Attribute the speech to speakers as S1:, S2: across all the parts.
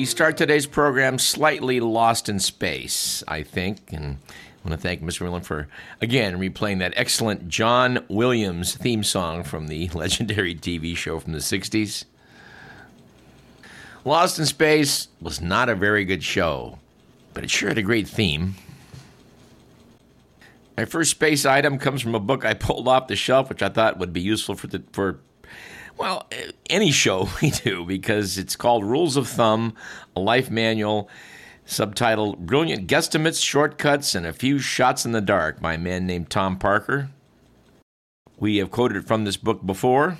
S1: We start today's program slightly lost in space, I think, and I want to thank Mr. William for, again, replaying that excellent John Williams theme song from the legendary TV show from the 60s. Lost in Space was not a very good show, but it sure had a great theme. My first space item comes from a book I pulled off the shelf, which I thought would be useful for the for well, any show we do because it's called Rules of Thumb, a life manual, subtitled Brilliant Guesstimates, Shortcuts, and a Few Shots in the Dark by a man named Tom Parker. We have quoted from this book before,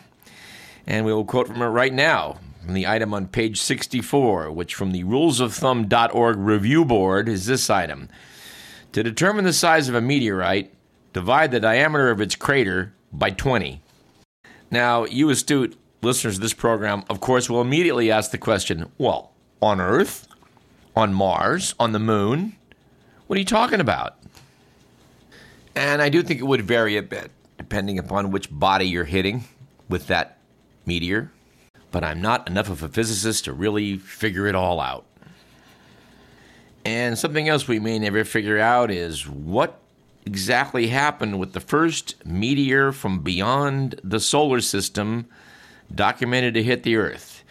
S1: and we will quote from it right now from the item on page 64, which from the rulesofthumb.org review board is this item. To determine the size of a meteorite, divide the diameter of its crater by 20. Now, you astute listeners of this program, of course, will immediately ask the question well, on Earth? On Mars? On the moon? What are you talking about? And I do think it would vary a bit depending upon which body you're hitting with that meteor. But I'm not enough of a physicist to really figure it all out. And something else we may never figure out is what exactly happened with the first meteor from beyond the solar system documented to hit the Earth.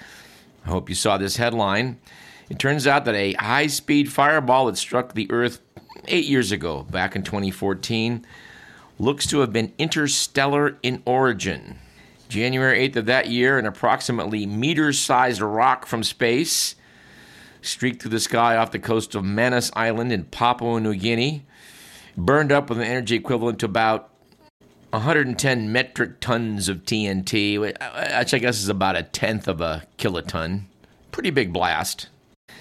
S1: I hope you saw this headline. It turns out that a high speed fireball that struck the Earth eight years ago, back in 2014, looks to have been interstellar in origin. January 8th of that year, an approximately meter sized rock from space streaked through the sky off the coast of Manus Island in Papua New Guinea burned up with an energy equivalent to about 110 metric tons of TNT, which I guess is about a tenth of a kiloton. Pretty big blast.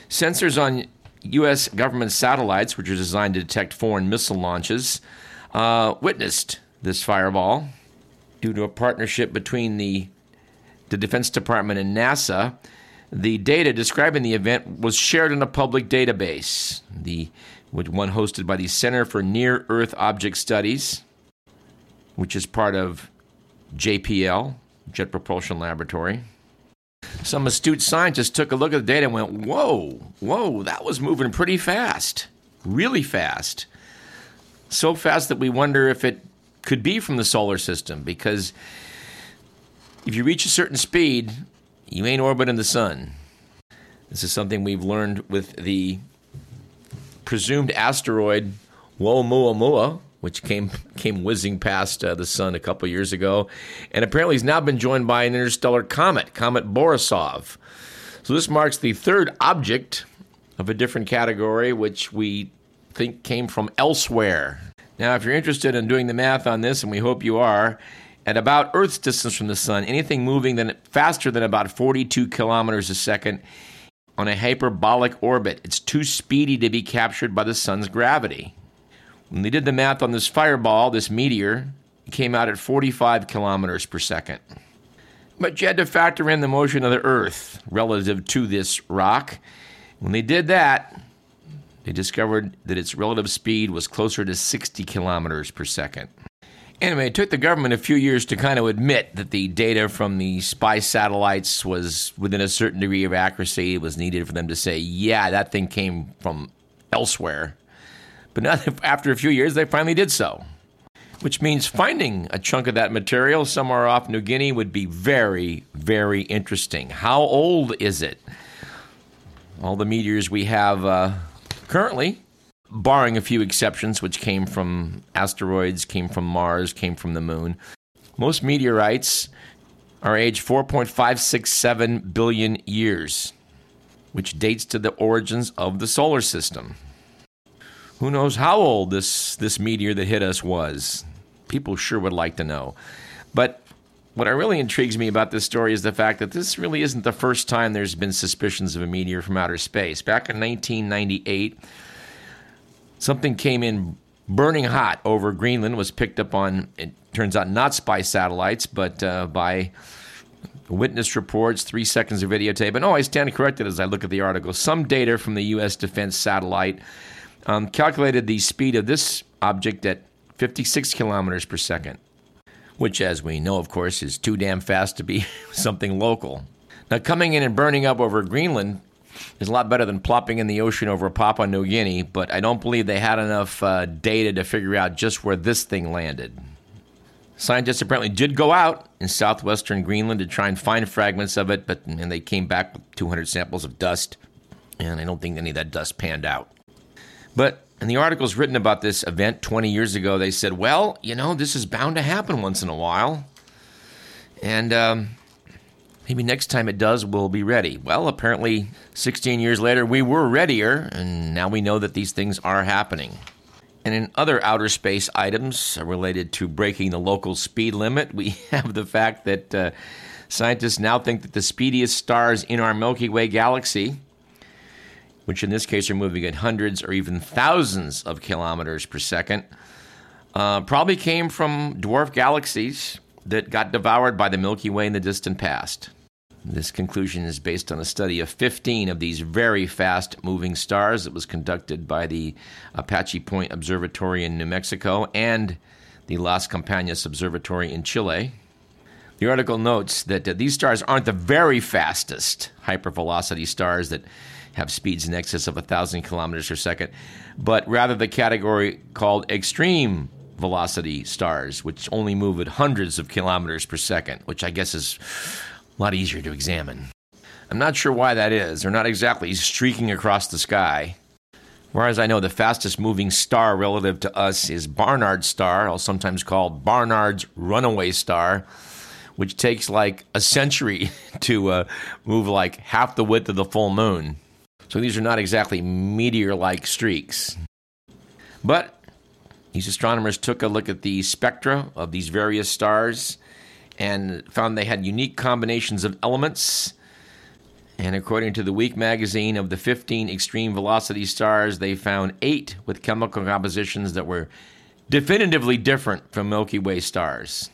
S1: Sensors on U.S. government satellites, which are designed to detect foreign missile launches, uh, witnessed this fireball due to a partnership between the, the Defense Department and NASA. The data describing the event was shared in a public database. The one hosted by the Center for Near Earth Object Studies, which is part of JPL, Jet Propulsion Laboratory. Some astute scientists took a look at the data and went, Whoa, whoa, that was moving pretty fast, really fast. So fast that we wonder if it could be from the solar system, because if you reach a certain speed, you ain't orbiting the sun. This is something we've learned with the presumed asteroid Oumuamua, which came came whizzing past uh, the sun a couple years ago, and apparently has now been joined by an interstellar comet, Comet Borisov. So this marks the third object of a different category, which we think came from elsewhere. Now, if you're interested in doing the math on this, and we hope you are, at about Earth's distance from the sun, anything moving than faster than about 42 kilometers a second on a hyperbolic orbit. It's too speedy to be captured by the sun's gravity. When they did the math on this fireball, this meteor, it came out at 45 kilometers per second. But you had to factor in the motion of the Earth relative to this rock. When they did that, they discovered that its relative speed was closer to 60 kilometers per second. Anyway, it took the government a few years to kind of admit that the data from the spy satellites was within a certain degree of accuracy. It was needed for them to say, yeah, that thing came from elsewhere. But now, after a few years, they finally did so. Which means finding a chunk of that material somewhere off New Guinea would be very, very interesting. How old is it? All the meteors we have uh, currently barring a few exceptions, which came from asteroids, came from Mars, came from the moon. Most meteorites are aged 4.567 billion years, which dates to the origins of the solar system. Who knows how old this, this meteor that hit us was? People sure would like to know. But what really intrigues me about this story is the fact that this really isn't the first time there's been suspicions of a meteor from outer space. Back in 1998, something came in burning hot over Greenland, was picked up on, it turns out, not by satellites, but uh, by witness reports, three seconds of videotape. And oh, I stand corrected as I look at the article. Some data from the U.S. Defense Satellite um, calculated the speed of this object at 56 kilometers per second which, as we know, of course, is too damn fast to be something local. Now, coming in and burning up over Greenland is a lot better than plopping in the ocean over Papua New Guinea, but I don't believe they had enough uh, data to figure out just where this thing landed. Scientists apparently did go out in southwestern Greenland to try and find fragments of it, but and they came back with 200 samples of dust, and I don't think any of that dust panned out. But in the articles written about this event 20 years ago, they said, well, you know, this is bound to happen once in a while. And um, maybe next time it does, we'll be ready. Well, apparently, 16 years later, we were readier, and now we know that these things are happening. And in other outer space items related to breaking the local speed limit, we have the fact that uh, scientists now think that the speediest stars in our Milky Way galaxy which in this case are moving at hundreds or even thousands of kilometers per second, uh, probably came from dwarf galaxies that got devoured by the Milky Way in the distant past. This conclusion is based on a study of 15 of these very fast moving stars that was conducted by the Apache Point Observatory in New Mexico and the Las Campanas Observatory in Chile. The article notes that uh, these stars aren't the very fastest hypervelocity stars that have speeds in excess of 1,000 kilometers per second, but rather the category called extreme velocity stars, which only move at hundreds of kilometers per second, which I guess is a lot easier to examine. I'm not sure why that is. They're not exactly streaking across the sky. Whereas I know the fastest moving star relative to us is Barnard's star, or sometimes called Barnard's runaway star, which takes like a century to uh, move like half the width of the full moon. So these are not exactly meteor like streaks. But these astronomers took a look at the spectra of these various stars and found they had unique combinations of elements. And according to the Week magazine, of the 15 extreme velocity stars, they found eight with chemical compositions that were definitively different from Milky Way stars.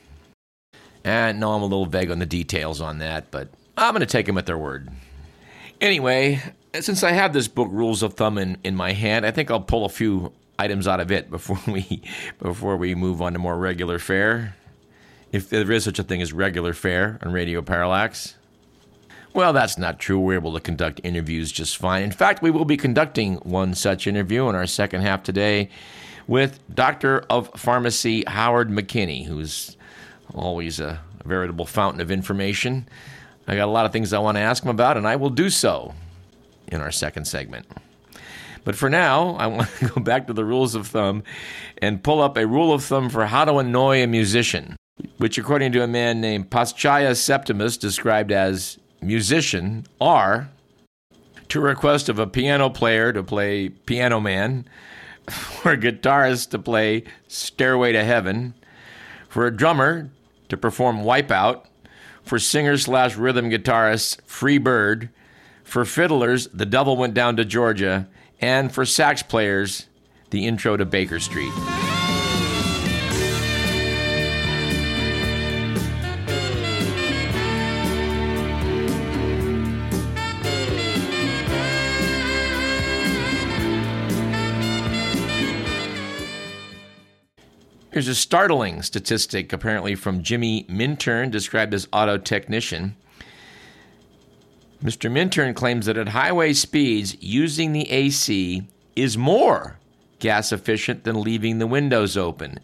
S1: And no, I'm a little vague on the details on that, but I'm going to take them at their word. Anyway, since I have this book, Rules of Thumb, in, in my hand, I think I'll pull a few items out of it before we before we move on to more regular fare. If there is such a thing as regular fare on Radio Parallax. Well, that's not true. We're able to conduct interviews just fine. In fact, we will be conducting one such interview in our second half today with Doctor of Pharmacy Howard McKinney, who's always a veritable fountain of information. I got a lot of things I want to ask him about, and I will do so in our second segment. But for now, I want to go back to the rules of thumb and pull up a rule of thumb for how to annoy a musician, which, according to a man named Paschal Septimus, described as musician, are to request of a piano player to play Piano Man, for a guitarist to play Stairway to Heaven, for a drummer to perform Wipeout, for singer slash rhythm guitarist Free Bird, for fiddlers, The Devil Went Down to Georgia, and for sax players, the intro to Baker Street. Here's a startling statistic, apparently from Jimmy Minturn, described as auto technician. Mr. Minturn claims that at highway speeds, using the AC is more gas efficient than leaving the windows open.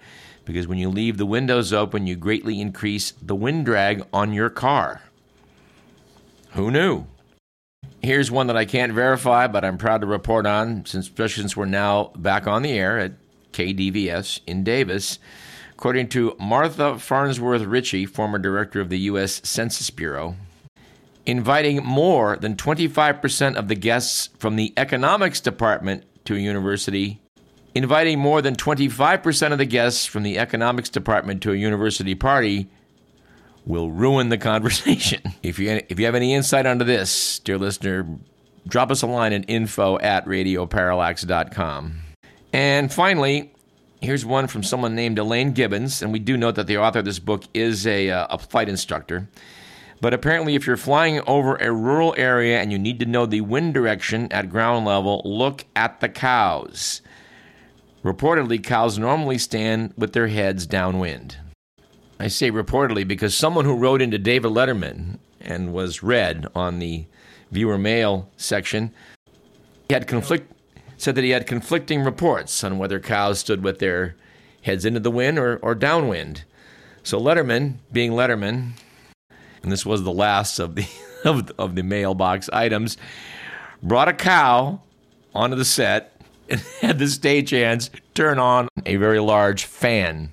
S1: Because when you leave the windows open, you greatly increase the wind drag on your car. Who knew? Here's one that I can't verify, but I'm proud to report on, since, especially since we're now back on the air at KDVS in Davis. According to Martha Farnsworth Riche, former director of the U.S. Census Bureau, inviting more than 25% of the guests from the economics department to a university, inviting more than 25% of the guests from the economics department to a university party will ruin the conversation. If you, if you have any insight onto this, dear listener, drop us a line at info at radioparallax.com. And finally, here's one from someone named Elaine Gibbons, and we do note that the author of this book is a, uh, a flight instructor. But apparently, if you're flying over a rural area and you need to know the wind direction at ground level, look at the cows. Reportedly, cows normally stand with their heads downwind. I say reportedly because someone who wrote into David Letterman and was read on the viewer mail section had conflict said that he had conflicting reports on whether cows stood with their heads into the wind or, or downwind. So Letterman, being Letterman, and this was the last of the of, of the mailbox items, brought a cow onto the set and had the stagehands turn on a very large fan.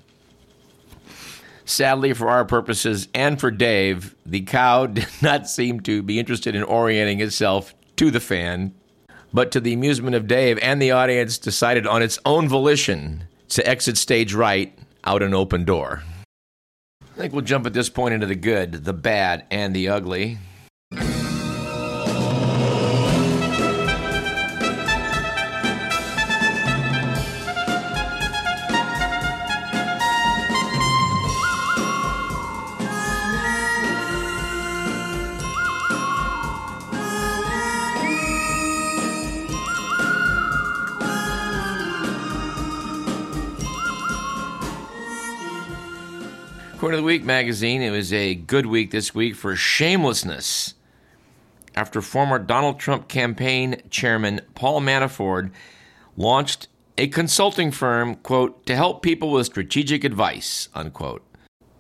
S1: Sadly, for our purposes and for Dave, the cow did not seem to be interested in orienting itself to the fan, but to the amusement of Dave and the audience, decided on its own volition to exit stage right out an open door. I think we'll jump at this point into the good, the bad, and the ugly. Of the Week magazine, it was a good week this week for shamelessness. After former Donald Trump campaign chairman Paul Manafort launched a consulting firm, quote, to help people with strategic advice, unquote.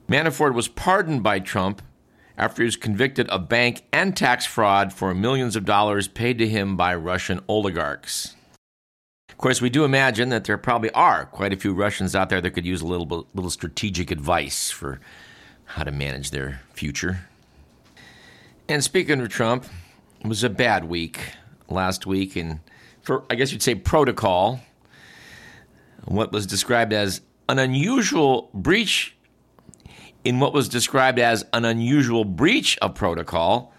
S1: Manafort was pardoned by Trump after he was convicted of bank and tax fraud for millions of dollars paid to him by Russian oligarchs. Of course, we do imagine that there probably are quite a few Russians out there that could use a little little strategic advice for how to manage their future. And speaking of Trump, it was a bad week last week, and for I guess you'd say protocol. What was described as an unusual breach in what was described as an unusual breach of protocol,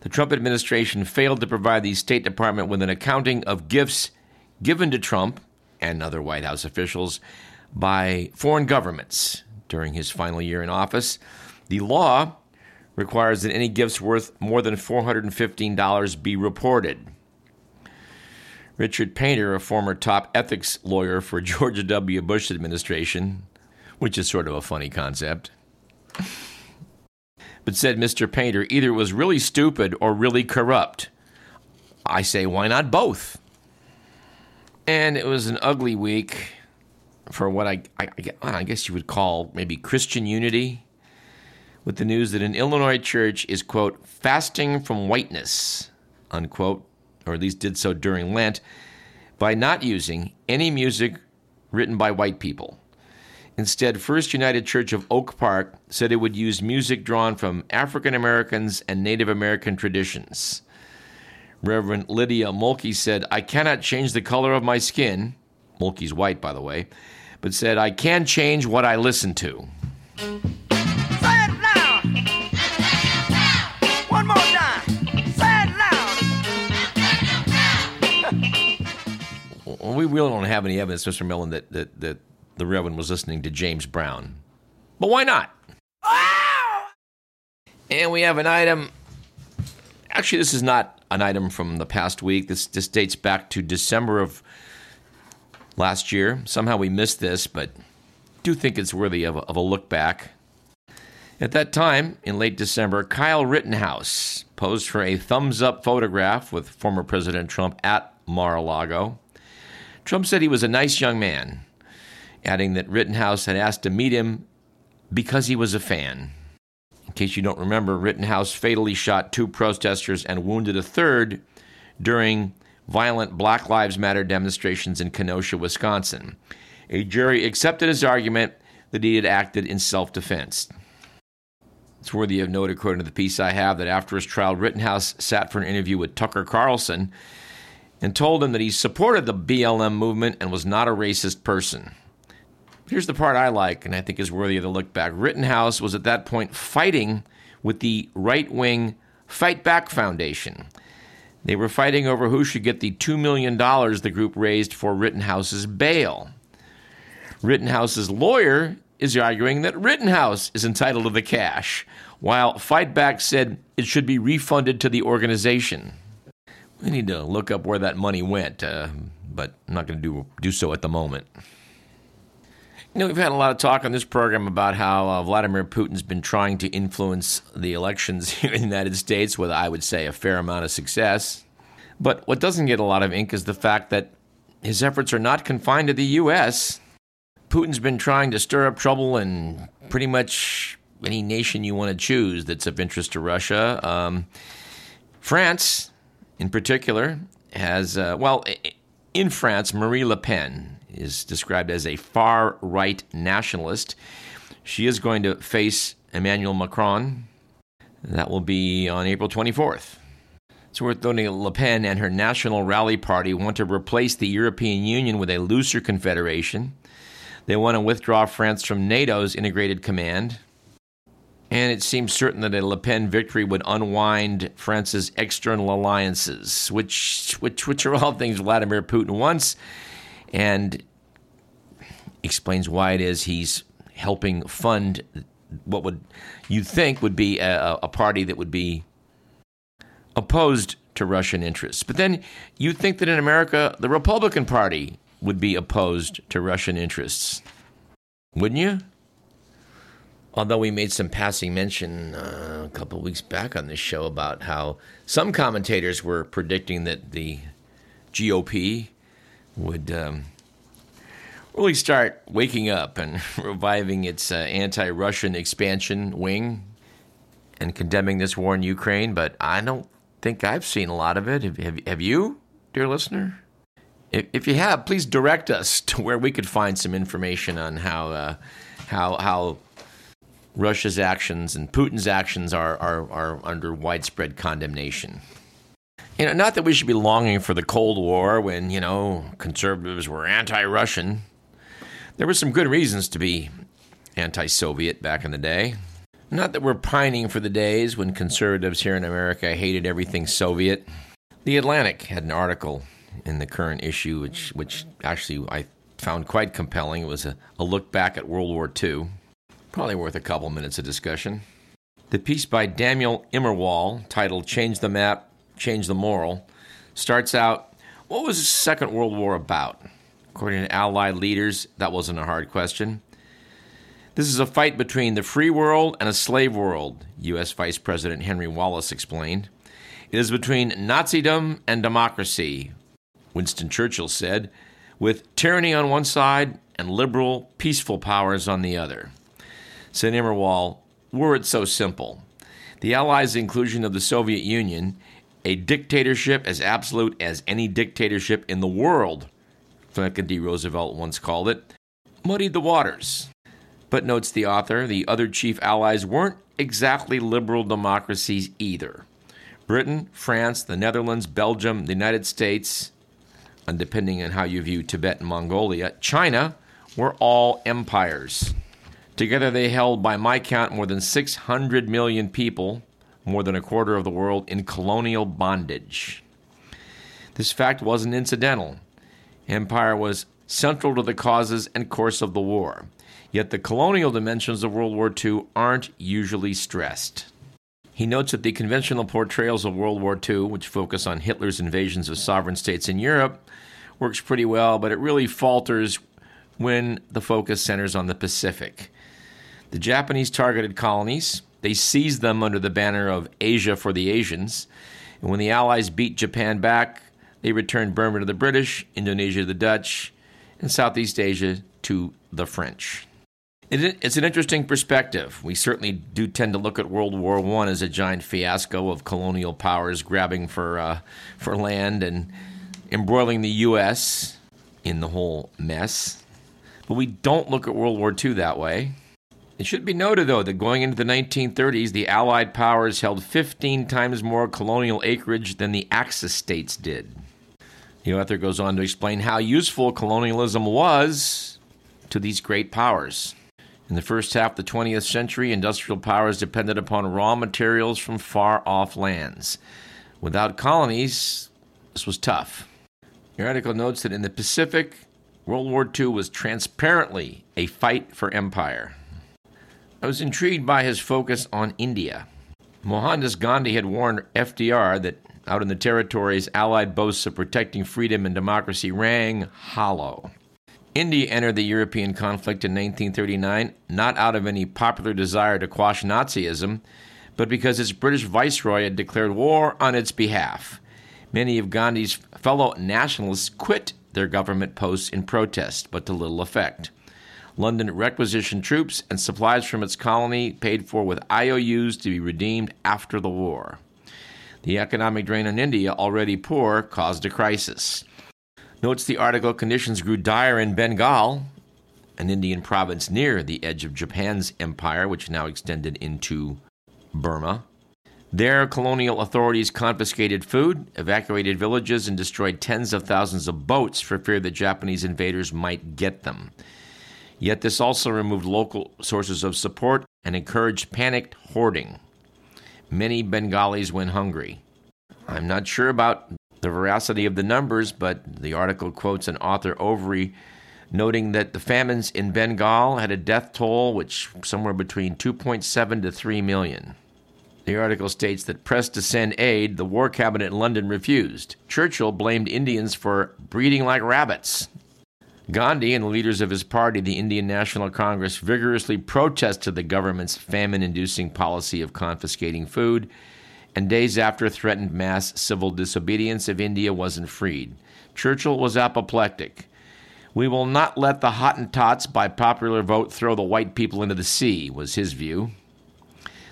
S1: the Trump administration failed to provide the State Department with an accounting of gifts given to Trump and other White House officials by foreign governments during his final year in office. The law requires that any gifts worth more than $415 be reported. Richard Painter, a former top ethics lawyer for Georgia W. Bush administration, which is sort of a funny concept, but said Mr. Painter either was really stupid or really corrupt. I say, why not both? And it was an ugly week for what I, I, I, guess you would call maybe Christian unity, with the news that an Illinois church is, quote, fasting from whiteness, unquote, or at least did so during Lent, by not using any music written by white people. Instead, First United Church of Oak Park said it would use music drawn from African Americans and Native American traditions. Reverend Lydia Mulkey said, I cannot change the color of my skin. Mulkey's white, by the way, but said, I can change what I listen to.
S2: Say it loud. One more time. Say it
S1: loud. we really don't have any evidence, Mr. Millen, that, that, that the Reverend was listening to James Brown. But why not? Oh! And we have an item. Actually, this is not an item from the past week. This, dates back to December of last year. Somehow we missed this, but do think it's worthy of a, of a look back. At that time, in late December, Kyle Rittenhouse posed for a thumbs up photograph with former President Trump at Mar a Lago. Trump said he was a nice young man, adding that Rittenhouse had asked to meet him because he was a fan. In case you don't remember, Rittenhouse fatally shot two protesters and wounded a third during violent Black Lives Matter demonstrations in Kenosha, Wisconsin. A jury accepted his argument that he had acted in self defense. It's worthy of note, according to the piece I have, that after his trial, Rittenhouse sat for an interview with Tucker Carlson and told him that he supported the BLM movement and was not a racist person. Here's the part I like and I think is worthy of a look back. Rittenhouse was at that point fighting with the right wing Fight Back Foundation. They were fighting over who should get the $2 million the group raised for Rittenhouse's bail. Rittenhouse's lawyer is arguing that Rittenhouse is entitled to the cash, while Fight Back said it should be refunded to the organization. We need to look up where that money went, uh, but I'm not going to do, do so at the moment. You know, we've had a lot of talk on this program about how uh, Vladimir Putin's been trying to influence the elections here in the United States with, I would say, a fair amount of success. But what doesn't get a lot of ink is the fact that his efforts are not confined to the U.S. Putin's been trying to stir up trouble in pretty much any nation you want to choose that's of interest to Russia. Um, France, in particular, has, uh, well, in France, Marine Le Pen is described as a far right nationalist. She is going to face Emmanuel Macron. That will be on April 24th. It's worth noting Le Pen and her National Rally Party want to replace the European Union with a looser confederation. They want to withdraw France from NATO's integrated command. And it seems certain that a Le Pen victory would unwind France's external alliances, which, which, which are all things Vladimir Putin wants, and explains why it is he's helping fund what would you think would be a, a party that would be opposed to Russian interests. But then you think that in America, the Republican Party would be opposed to Russian interests, wouldn't you? Although we made some passing mention uh, a couple weeks back on this show about how some commentators were predicting that the GOP would um, really start waking up and reviving its uh, anti Russian expansion wing and condemning this war in Ukraine, but I don't think I've seen a lot of it. Have, have, have you, dear listener? If, if, you have, please direct us to where we could find some information on how uh, how how Russia's actions and Putin's actions are, are are under widespread condemnation. You know, not that we should be longing for the Cold War when you know conservatives were anti-Russian. There were some good reasons to be anti-Soviet back in the day. Not that we're pining for the days when conservatives here in America hated everything Soviet. The Atlantic had an article in the current issue, which, which actually I found quite compelling. It was a, a look back at World War II. Probably worth a couple minutes of discussion. The piece by Daniel Immerwahr, titled Change the Map, Change the Moral, starts out What was the Second World War about? According to Allied leaders, that wasn't a hard question. This is a fight between the free world and a slave world, U.S. Vice President Henry Wallace explained. It is between Nazism and democracy, Winston Churchill said, with tyranny on one side and liberal, peaceful powers on the other. Said Immerwahr, were it so simple. The Allies' inclusion of the Soviet Union, a dictatorship as absolute as any dictatorship in the world, Franklin D. Roosevelt once called it, muddied the waters. But notes the author, the other chief allies weren't exactly liberal democracies either. Britain, France, the Netherlands, Belgium, the United States, and depending on how you view Tibet and Mongolia, China were all empires. Together they held, by my count, more than 600 million people, more than a quarter of the world, in colonial bondage. This fact wasn't incidental. Empire was central to the causes and course of the war. Yet the colonial dimensions of World War II aren't usually stressed. He notes that the conventional portrayals of World War II, which focus on Hitler's invasions of sovereign states in Europe, works pretty well, but it really falters when the focus centers on the Pacific. The Japanese targeted colonies, they seized them under the banner of Asia for the Asians, and when the Allies beat Japan back, they returned Burma to the British, Indonesia to the Dutch, and Southeast Asia to the French. It's an interesting perspective. We certainly do tend to look at World War I as a giant fiasco of colonial powers grabbing for, uh, for land and embroiling the U.S. in the whole mess. But we don't look at World War II that way. It should be noted, though, that going into the 1930s, the Allied powers held 15 times more colonial acreage than the Axis states did. The author goes on to explain how useful colonialism was to these great powers. In the first half of the 20th century, industrial powers depended upon raw materials from far off lands. Without colonies, this was tough. The article notes that in the Pacific, World War II was transparently a fight for empire. I was intrigued by his focus on India. Mohandas Gandhi had warned FDR that out in the territories, Allied boasts of protecting freedom and democracy rang hollow. India entered the European conflict in 1939 not out of any popular desire to quash Nazism, but because its British viceroy had declared war on its behalf. Many of Gandhi's fellow nationalists quit their government posts in protest, but to little effect. London requisitioned troops and supplies from its colony paid for with IOUs to be redeemed after the war. The economic drain on India, already poor, caused a crisis. Notes the article conditions grew dire in Bengal, an Indian province near the edge of Japan's empire, which now extended into Burma. There, colonial authorities confiscated food, evacuated villages, and destroyed tens of thousands of boats for fear that Japanese invaders might get them. Yet, this also removed local sources of support and encouraged panicked hoarding. Many Bengalis went hungry. I'm not sure about the veracity of the numbers, but the article quotes an author Overy noting that the famines in Bengal had a death toll which somewhere between 2.7 to 3 million. The article states that pressed to send aid, the War Cabinet in London refused. Churchill blamed Indians for breeding like rabbits. Gandhi and the leaders of his party, the Indian National Congress, vigorously protested the government's famine inducing policy of confiscating food, and days after threatened mass civil disobedience if India wasn't freed. Churchill was apoplectic. We will not let the Hottentots, by popular vote, throw the white people into the sea, was his view.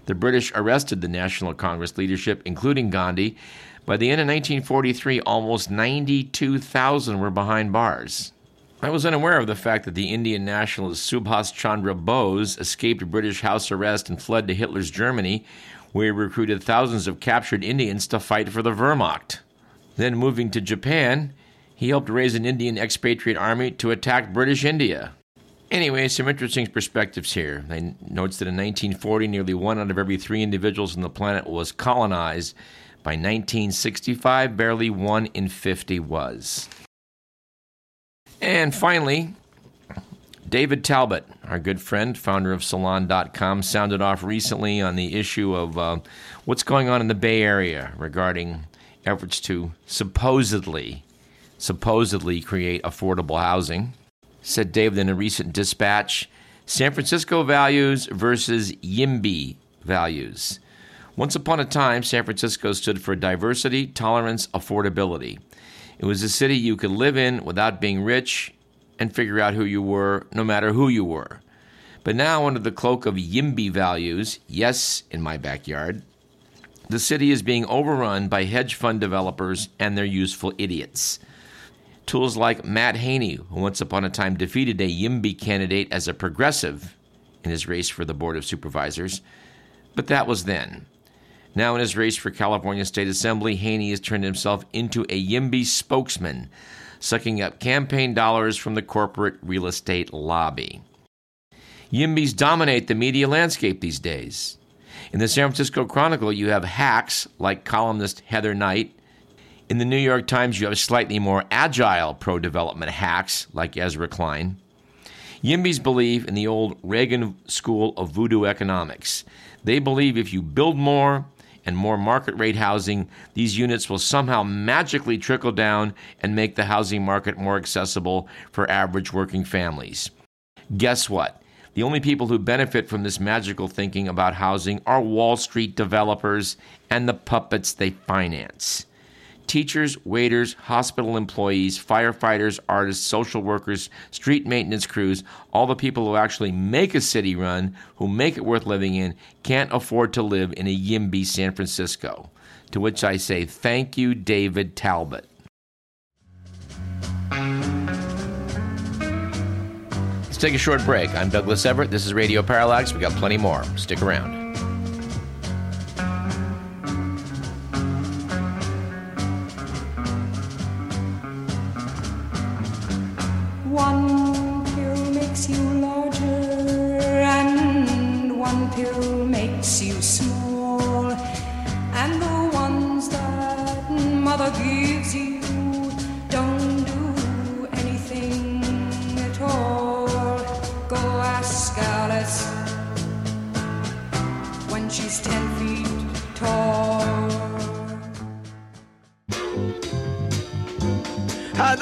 S1: The British arrested the National Congress leadership, including Gandhi. By the end of 1943, almost 92,000 were behind bars. I was unaware of the fact that the Indian nationalist Subhas Chandra Bose escaped British house arrest and fled to Hitler's Germany, where he recruited thousands of captured Indians to fight for the Wehrmacht. Then, moving to Japan, he helped raise an Indian expatriate army to attack British India. Anyway, some interesting perspectives here. They notes that in 1940, nearly one out of every three individuals on the planet was colonized. By 1965, barely one in 50 was. And finally, David Talbot, our good friend, founder of Salon.com, sounded off recently on the issue of uh, what's going on in the Bay Area regarding efforts to supposedly, supposedly create affordable housing. Said David in a recent dispatch San Francisco values versus YIMBY values. Once upon a time, San Francisco stood for diversity, tolerance, affordability. It was a city you could live in without being rich and figure out who you were, no matter who you were. But now, under the cloak of YIMBY values, yes, in my backyard, the city is being overrun by hedge fund developers and their useful idiots. Tools like Matt Haney, who once upon a time defeated a YIMBY candidate as a progressive in his race for the Board of Supervisors, but that was then. Now, in his race for California State Assembly, Haney has turned himself into a YIMBY spokesman, sucking up campaign dollars from the corporate real estate lobby. YIMBYs dominate the media landscape these days. In the San Francisco Chronicle, you have hacks like columnist Heather Knight. In the New York Times, you have slightly more agile pro development hacks like Ezra Klein. YIMBYs believe in the old Reagan school of voodoo economics. They believe if you build more, and more market rate housing, these units will somehow magically trickle down and make the housing market more accessible for average working families. Guess what? The only people who benefit from this magical thinking about housing are Wall Street developers and the puppets they finance teachers, waiters, hospital employees, firefighters, artists, social workers, street maintenance crews, all the people who actually make a city run, who make it worth living in, can't afford to live in a YIMBY San Francisco. To which I say, thank you, David Talbot. Let's take a short break. I'm Douglas Everett. This is Radio Parallax. We got plenty more. Stick around.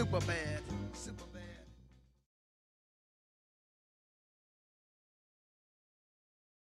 S2: super bad.